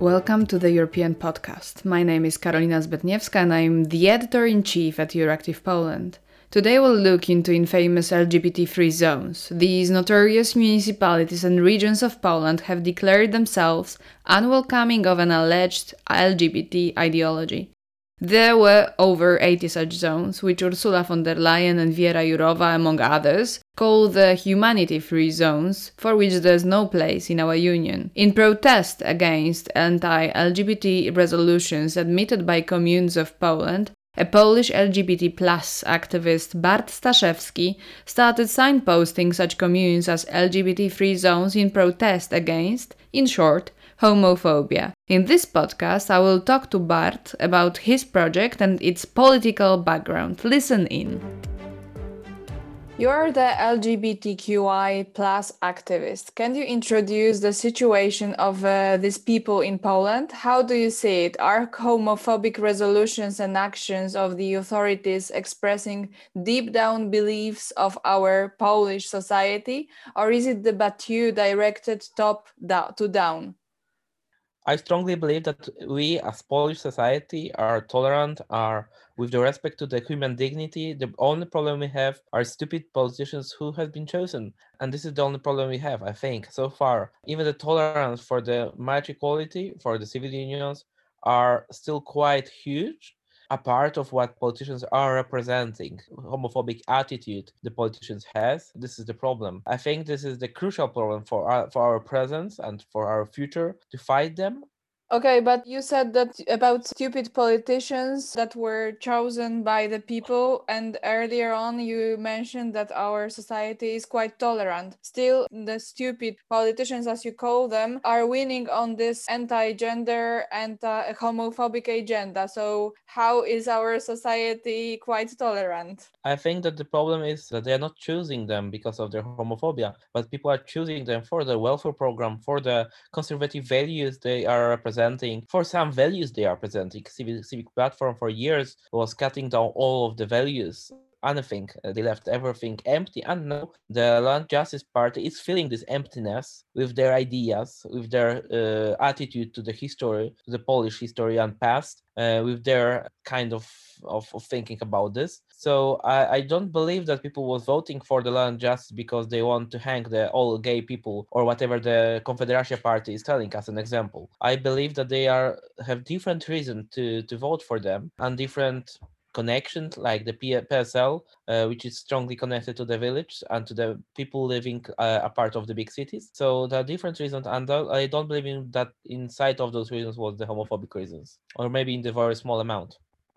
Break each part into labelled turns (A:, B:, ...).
A: Welcome to the European podcast. My name is Karolina Zbytniewska and I'm the editor in chief at Euractiv Poland. Today we'll look into infamous LGBT free zones. These notorious municipalities and regions of Poland have declared themselves unwelcoming of an alleged LGBT ideology. There were over 80 such zones, which Ursula von der Leyen and Viera Jourova, among others, call the humanity free zones, for which there's no place in our union. In protest against anti LGBT resolutions admitted by communes of Poland, a Polish LGBT plus activist Bart Staszewski started signposting such communes as LGBT free zones in protest against, in short, homophobia. In this podcast, I will talk to Bart about his project and its political background. Listen in. You're the LGBTQI plus activist. Can you introduce the situation of uh, these people in Poland? How do you see it? Are homophobic resolutions and actions of the authorities expressing deep down beliefs of our Polish society, or is it the battue directed top down to down?
B: I strongly believe that we as Polish society are tolerant, are with the respect to the human dignity. The only problem we have are stupid politicians who have been chosen. And this is the only problem we have, I think, so far. Even the tolerance for the marriage equality, for the civil unions, are still quite huge a part of what politicians are representing homophobic attitude the politicians has this is the problem. I think this is the crucial problem for our, for our presence and for our future to fight them
A: Okay, but you said that about stupid politicians that were chosen by the people, and earlier on you mentioned that our society is quite tolerant. Still, the stupid politicians, as you call them, are winning on this anti gender and homophobic agenda. So, how is our society quite tolerant?
B: I think that the problem is that they are not choosing them because of their homophobia, but people are choosing them for the welfare program, for the conservative values they are representing presenting for some values they are presenting. Civic, civic platform for years was cutting down all of the values anything. Uh, they left everything empty, and now the Law and Justice Party is filling this emptiness with their ideas, with their uh, attitude to the history, to the Polish history and past, uh, with their kind of, of, of thinking about this. So I, I don't believe that people was voting for the Law and Justice because they want to hang the all gay people or whatever the Konfederacja Party is telling us an example. I believe that they are have different reason to to vote for them and different connections like the PSL, uh, which is strongly connected to the village and to the people living uh, a part of the big cities. So there are different reasons, and I don't believe in that inside of those reasons was the homophobic reasons, or maybe in the very small amount.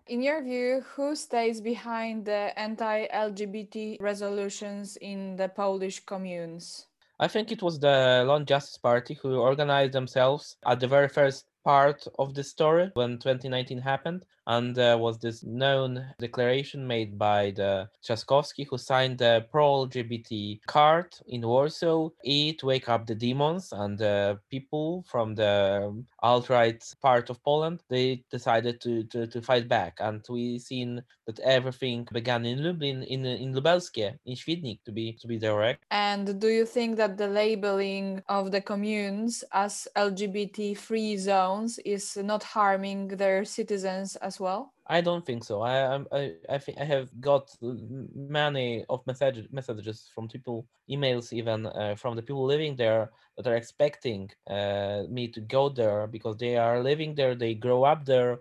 A: In your view, who stays behind the anti LGBT resolutions in the Polish communes?
B: I think it was the Law and Justice Party who organized themselves at the very first part of the story when 2019 happened and there was this known declaration made by the Trzaskowski who signed the pro-LGBT card in Warsaw, Eat, Wake Up the Demons, and the people from the um, alt-right part of Poland, they decided to, to, to fight back. And we seen that everything began in Lublin, in, in Lubelskie, in Świdnik to be, to be direct.
A: And do you think that the labeling of the communes as LGBT free zones is not harming their citizens as well?
B: I don't think so. I I I think I have got many of messages messages from people, emails even uh, from the people living there that are expecting uh, me to go there because they are living there, they grow up there,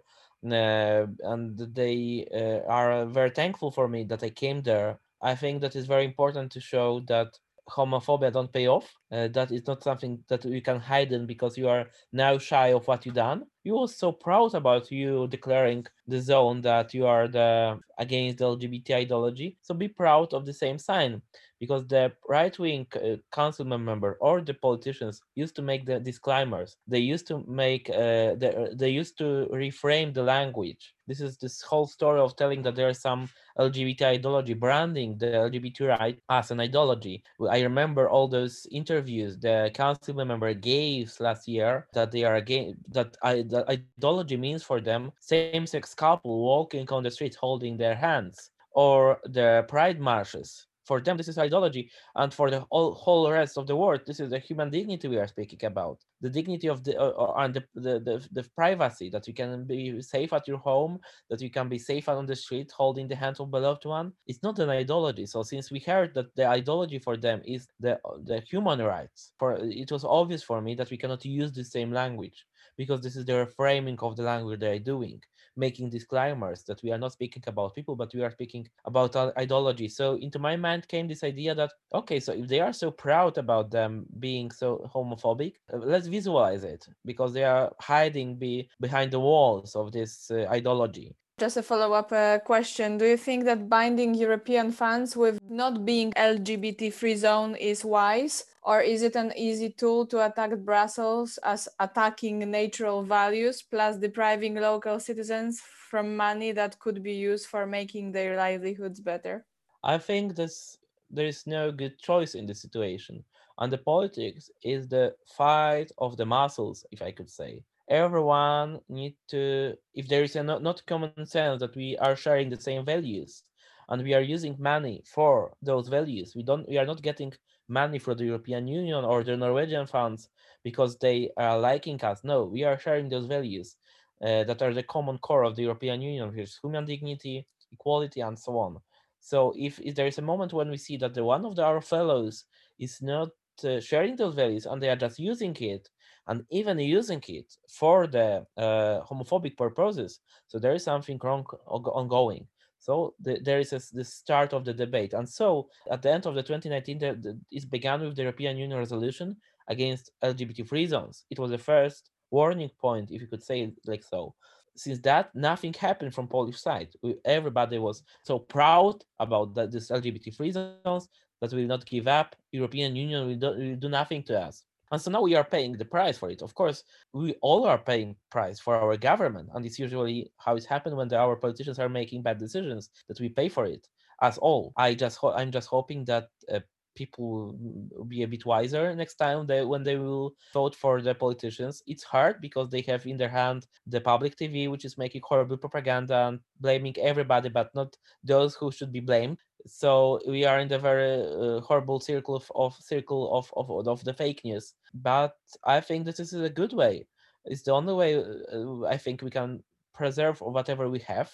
B: uh, and they uh, are very thankful for me that I came there. I think that is very important to show that homophobia don't pay off. Uh, that is not something that you can hide in because you are now shy of what you done. You were so proud about you declaring the zone that you are the against the LGBT ideology. So be proud of the same sign because the right wing uh, council member or the politicians used to make the disclaimers. They used to make uh, the, they used to reframe the language. This is this whole story of telling that there are some LGBT ideology, branding the LGBT right as an ideology. I remember all those interviews the council member gave last year that they are again that that ideology means for them same-sex couple walking on the street holding their hands or the pride marches for them this is ideology and for the whole, whole rest of the world this is the human dignity we are speaking about. The dignity of the uh, uh, and the, the, the, the privacy that you can be safe at your home that you can be safe on the street holding the hand of beloved one. It's not an ideology. So since we heard that the ideology for them is the the human rights for it was obvious for me that we cannot use the same language because this is the framing of the language they are doing making disclaimers that we are not speaking about people, but we are speaking about ideology. So into my mind came this idea that okay, so if they are so proud about them being so homophobic, uh, let's visualize it because they are hiding be, behind the walls of this uh, ideology.
A: Just a follow up uh, question. Do you think that binding European funds with not being LGBT free zone is wise? Or is it an easy tool to attack Brussels as attacking natural values plus depriving local citizens from money that could be used for making their livelihoods better?
B: I think this there is no good choice in this situation. And the politics is the fight of the muscles, if I could say. Everyone need to, if there is a not, not common sense that we are sharing the same values and we are using money for those values, we don't, we are not getting money from the European Union or the Norwegian funds because they are liking us. No, we are sharing those values uh, that are the common core of the European Union, which is human dignity, equality, and so on. So if, if there is a moment when we see that the one of the, our fellows is not uh, sharing those values and they are just using it and even using it for the uh, homophobic purposes, so there is something wrong ongoing. So the, there is the start of the debate. And so at the end of the 2019, the, the, it began with the European Union resolution against LGBT free zones. It was the first warning point, if you could say it like so. Since that, nothing happened from Polish side. We, everybody was so proud about this LGBT free zones that we will not give up. European Union will do, will do nothing to us. And so now we are paying the price for it. Of course, we all are paying price for our government, and it's usually how it happens when the, our politicians are making bad decisions that we pay for it. As all, I just ho- I'm just hoping that uh, people will be a bit wiser next time they when they will vote for the politicians. It's hard because they have in their hand the public TV, which is making horrible propaganda and blaming everybody, but not those who should be blamed. So we are in the very uh, horrible circle of, of circle of, of of the fake news. But i think this is a good way. It's the only way uh, i think we can preserve whatever we have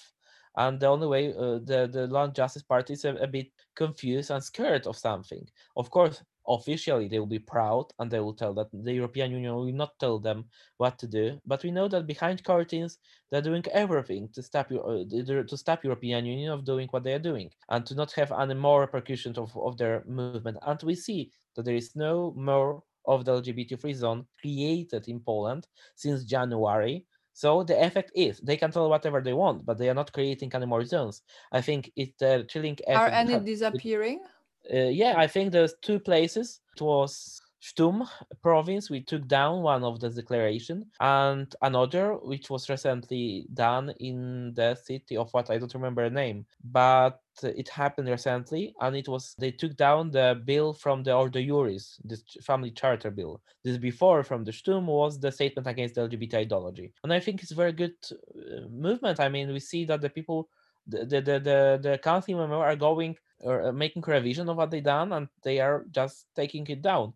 B: and the only way uh, the the law and justice party is a, a bit confused and scared of something of course officially they will be proud and they will tell that the European Union will not tell them what to do. But we know that behind curtains they're doing everything to stop uh, to stop European Union of doing what they are doing and to not have any more repercussions of, of their movement. And we see that there is no more of the LGBT free zone created in Poland since January. So the effect is they can tell whatever they want, but they are not creating any more zones. I think it's the chilling effect.
A: Are any disappearing?
B: uh, yeah, I think there's two places. It was Stum province, we took down one of the declaration, and another which was recently done in the city of what I don't remember the name, but it happened recently, and it was they took down the bill from the Ordo Iuris, this family charter bill. This before from the Stum was the statement against the LGBT ideology, and I think it's a very good uh, movement. I mean, we see that the people, the the the the, the council members are going or uh, making revision of what they done and they are just taking it down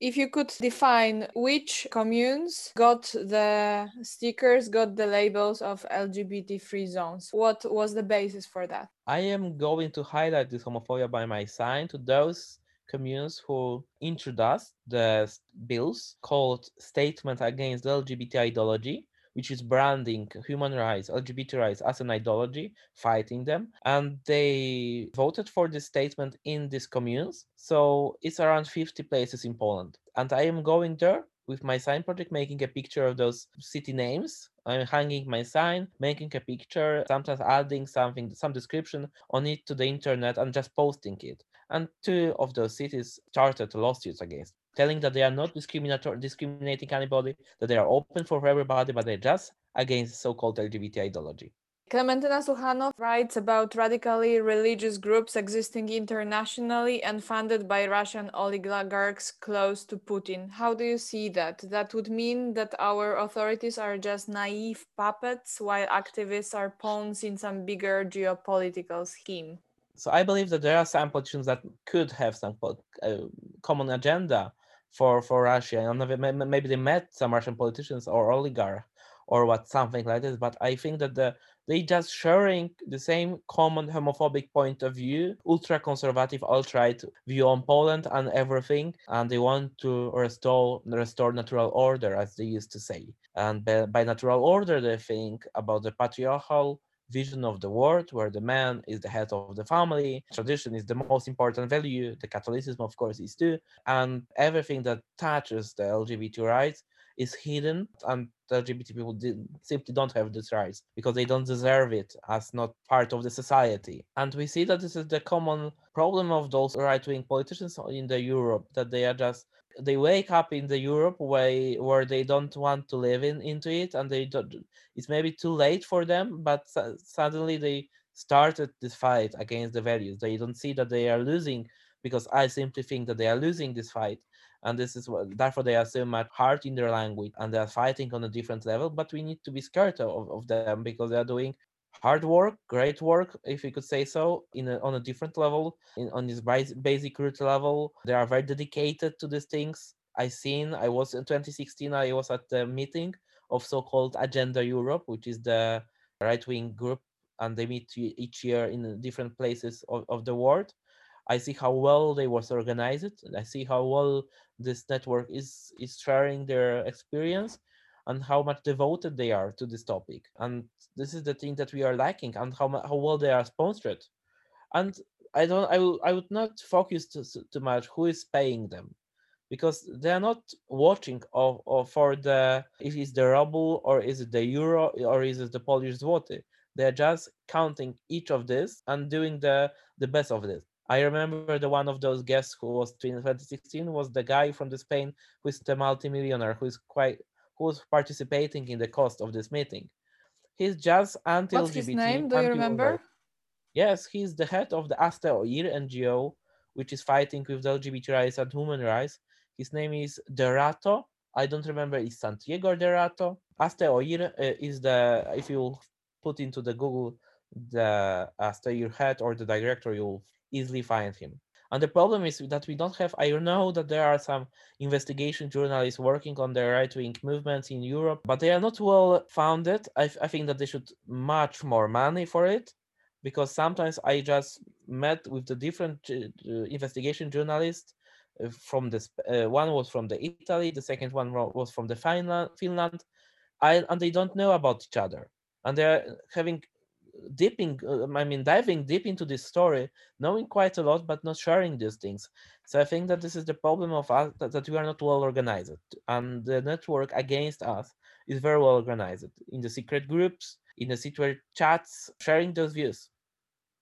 A: if you could define which communes got the stickers got the labels of lgbt free zones what was the basis for that?
B: I am going to highlight this homophobia by my sign to those communes who introduced the bills called statement against lgbt ideology which is branding human rights, LGBT rights as an ideology, fighting them. And they voted for this statement in these communes. So it's around 50 places in Poland. And I am going there with my sign project making a picture of those city names i'm hanging my sign making a picture sometimes adding something some description on it to the internet and just posting it and two of those cities started lawsuits against telling that they are not discriminatory, discriminating anybody, that they are open for everybody, but they're just against so-called LGBT ideology.
A: Klementyna Suchanow writes about radically religious groups existing internationally and funded by Russian oligarchs close to Putin. How do you see that? That would mean that our authorities are just naive puppets while activists are pawns in some bigger geopolitical scheme.
B: So I believe that there are some politicians that could have some uh, common agenda for for Russia, and maybe they met some Russian politicians or oligarch or what something like this. But I think that the they just sharing the same common homophobic point of view, ultra conservative, alt-right view on Poland and everything, and they want to restore restore natural order, as they used to say. And by, by natural order, they think about the patriarchal vision of the world where the man is the head of the family tradition is the most important value the catholicism of course is too and everything that touches the lgbt rights is hidden and the LGBT people did, simply don't have these rights because they don't deserve it as not part of the society. And we see that this is the common problem of those right-wing politicians in the Europe that they are just they wake up in the Europe where where they don't want to live in into it and they don't it's maybe too late for them but suddenly they started this fight against the values. They don't see that they are losing because I simply think that they are losing this fight. And this is what therefore they are so much hard in their language and they are fighting on a different level but we need to be scared of, of them because they are doing hard work great work if we could say so in a, on a different level in, on this basic root level. They are very dedicated to these things. I seen i was in 2016 i was at the meeting of so-called agenda europe which is the right-wing group and they meet each year in different places of, of the world. I see how well they was organized. And I see how well this network is is sharing their experience and how much devoted they are to this topic. And this is the thing that we are lacking, and how how well they are sponsored. And I don't, I will, I would not focus too, too much who is paying them, because they are not watching of, of for the if it's the ruble or is it the euro or is it the Polish zloty. They are just counting each of this and doing the the best of this. I remember the one of those guests who was in 2016 was the guy from the Spain who is the multimillionaire who is quite who was participating in the cost of this meeting. He's just anti
A: What's his name? Do you remember?
B: Yes, he's the head of the HazteOir NGO, which is fighting with the LGBT rights and human rights. His name is Derato. I don't remember. Is Santiago Derato? HazteOir uh, is the if you put into the Google the HazteOir head or the director, you'll easily find him. And the problem is that we don't have, I know that there are some investigation journalists working on the right wing movements in Europe, but they are not well founded. I, I think that they should much more money for it because sometimes I just met with the different uh, investigation journalists uh, from this. Uh, one was from the Italy, the second one was from the Finland, Finland, I, and they don't know about each other, and they're having dipping uh, i mean diving deep into this story knowing quite a lot but not sharing these things so i think that this is the problem of us that, that we are not well organized and the network against us is very well organized in the secret groups in the secret chats sharing those views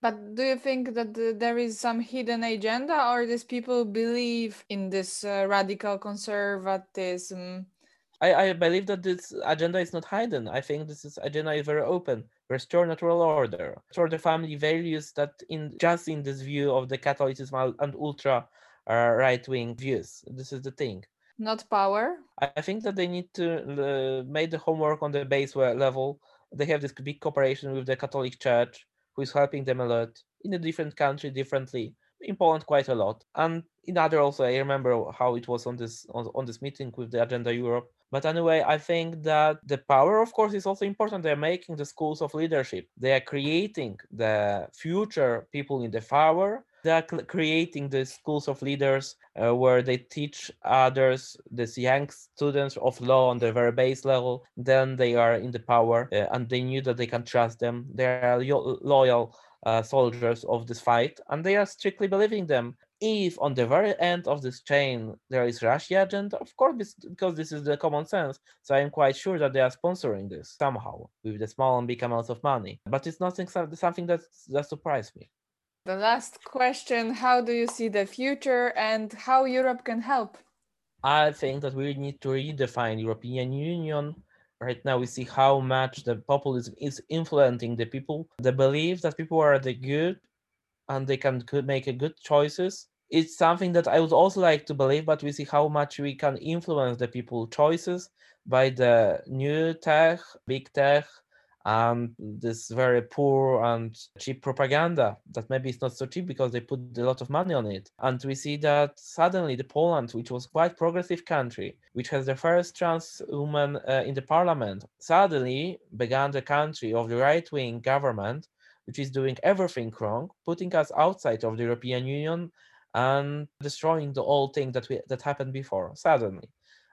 A: but do you think that there is some hidden agenda or these people believe in this uh, radical conservatism
B: I, I believe that this agenda is not hidden. I think this is, agenda is very open. Restore natural order, restore the family values that in just in this view of the Catholicism and ultra uh, right wing views. This is the thing.
A: Not power.
B: I think that they need to uh, make the homework on the base level. They have this big cooperation with the Catholic Church, who is helping them a lot in a different country differently in Poland quite a lot. And in other also, I remember how it was on this on, on this meeting with the Agenda Europe. But anyway, I think that the power, of course, is also important. They're making the schools of leadership. They are creating the future people in the power. They are creating the schools of leaders uh, where they teach others, these young students of law on the very base level. Then they are in the power uh, and they knew that they can trust them. They are loyal uh, soldiers of this fight, and they are strictly believing them. If on the very end of this chain there is Russia agenda, of course, because this is the common sense. So I'm quite sure that they are sponsoring this somehow with the small and big amounts of money. But it's nothing something that that surprised me.
A: The last question: How do you see the future, and how Europe can help?
B: I think that we need to redefine European Union right now we see how much the populism is influencing the people the belief that people are the good and they can make a good choices it's something that i would also like to believe but we see how much we can influence the people choices by the new tech big tech and this very poor and cheap propaganda that maybe it's not so cheap because they put a lot of money on it. And we see that suddenly the poland which was quite progressive country which has the first trans woman uh, in the parliament suddenly began the country of the right-wing government which is doing everything wrong putting us outside of the european union and destroying the old thing that we that happened before suddenly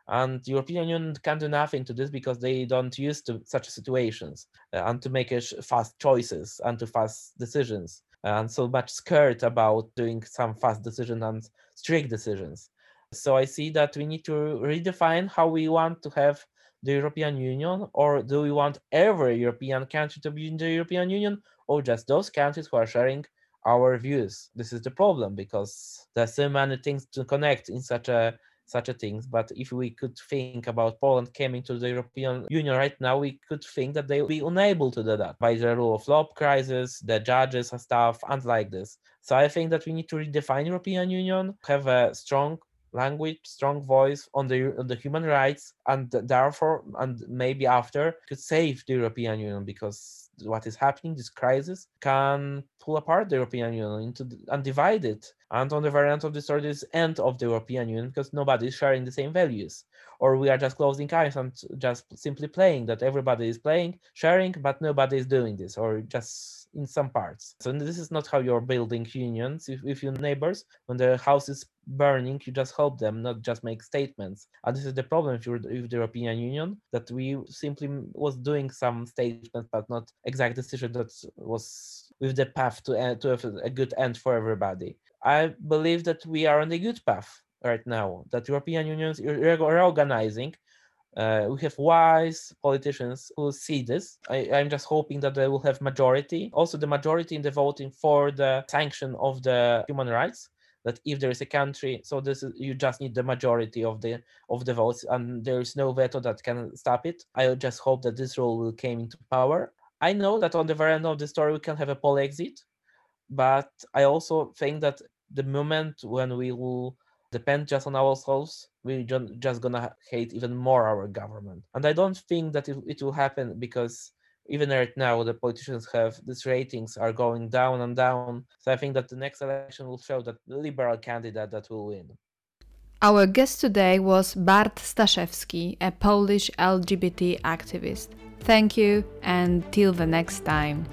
B: and the European Union can do nothing to this because they don't use to such situations uh, and to make fast choices and to fast decisions and so much scared about doing some fast decisions and strict decisions. So I see that we need to redefine how we want to have the European Union, or do we want every European country to be in the European Union, or just those countries who are sharing our views? This is the problem because there's so many things to connect in such a such a things. But if we could think about Poland coming to the European Union right now, we could think that they will be unable to do that by the rule of law crisis, the judges and stuff, and like this. So I think that we need to redefine European Union, have a strong language, strong voice on the on the human rights, and therefore, and maybe after, could save the European Union because what is happening, this crisis, can pull apart the European Union into and divide it. And on the variant of the story, this end of the European Union because nobody is sharing the same values, or we are just closing eyes and just simply playing that everybody is playing, sharing, but nobody is doing this, or just in some parts. So this is not how you're building unions. If, your neighbors, when the house is burning, you just help them, not just make statements. And this is the problem if you're with the European Union, that we simply was doing some statements, but not exact decision that was with the path to, end, to a good end for everybody. I believe that we are on a good path right now, that European Union is reorganizing uh, we have wise politicians who see this. I, am just hoping that they will have majority. Also, the majority in the voting for the sanction of the human rights. That if there is a country, so this is you just need the majority of the of the votes, and there is no veto that can stop it. I just hope that this rule will came into power. I know that on the very end of the story we can have a Polexit, but I also think that the moment when we will depend just on ourselves, we're just gonna hate even more our government. And I don't think that it, it will happen because even right now the politicians have these ratings are going down and down. So I think that the next election will show that the liberal candidate that will win.
A: Our guest today was Bart Staszewski, a Polish LGBT activist. Thank you and till the next time.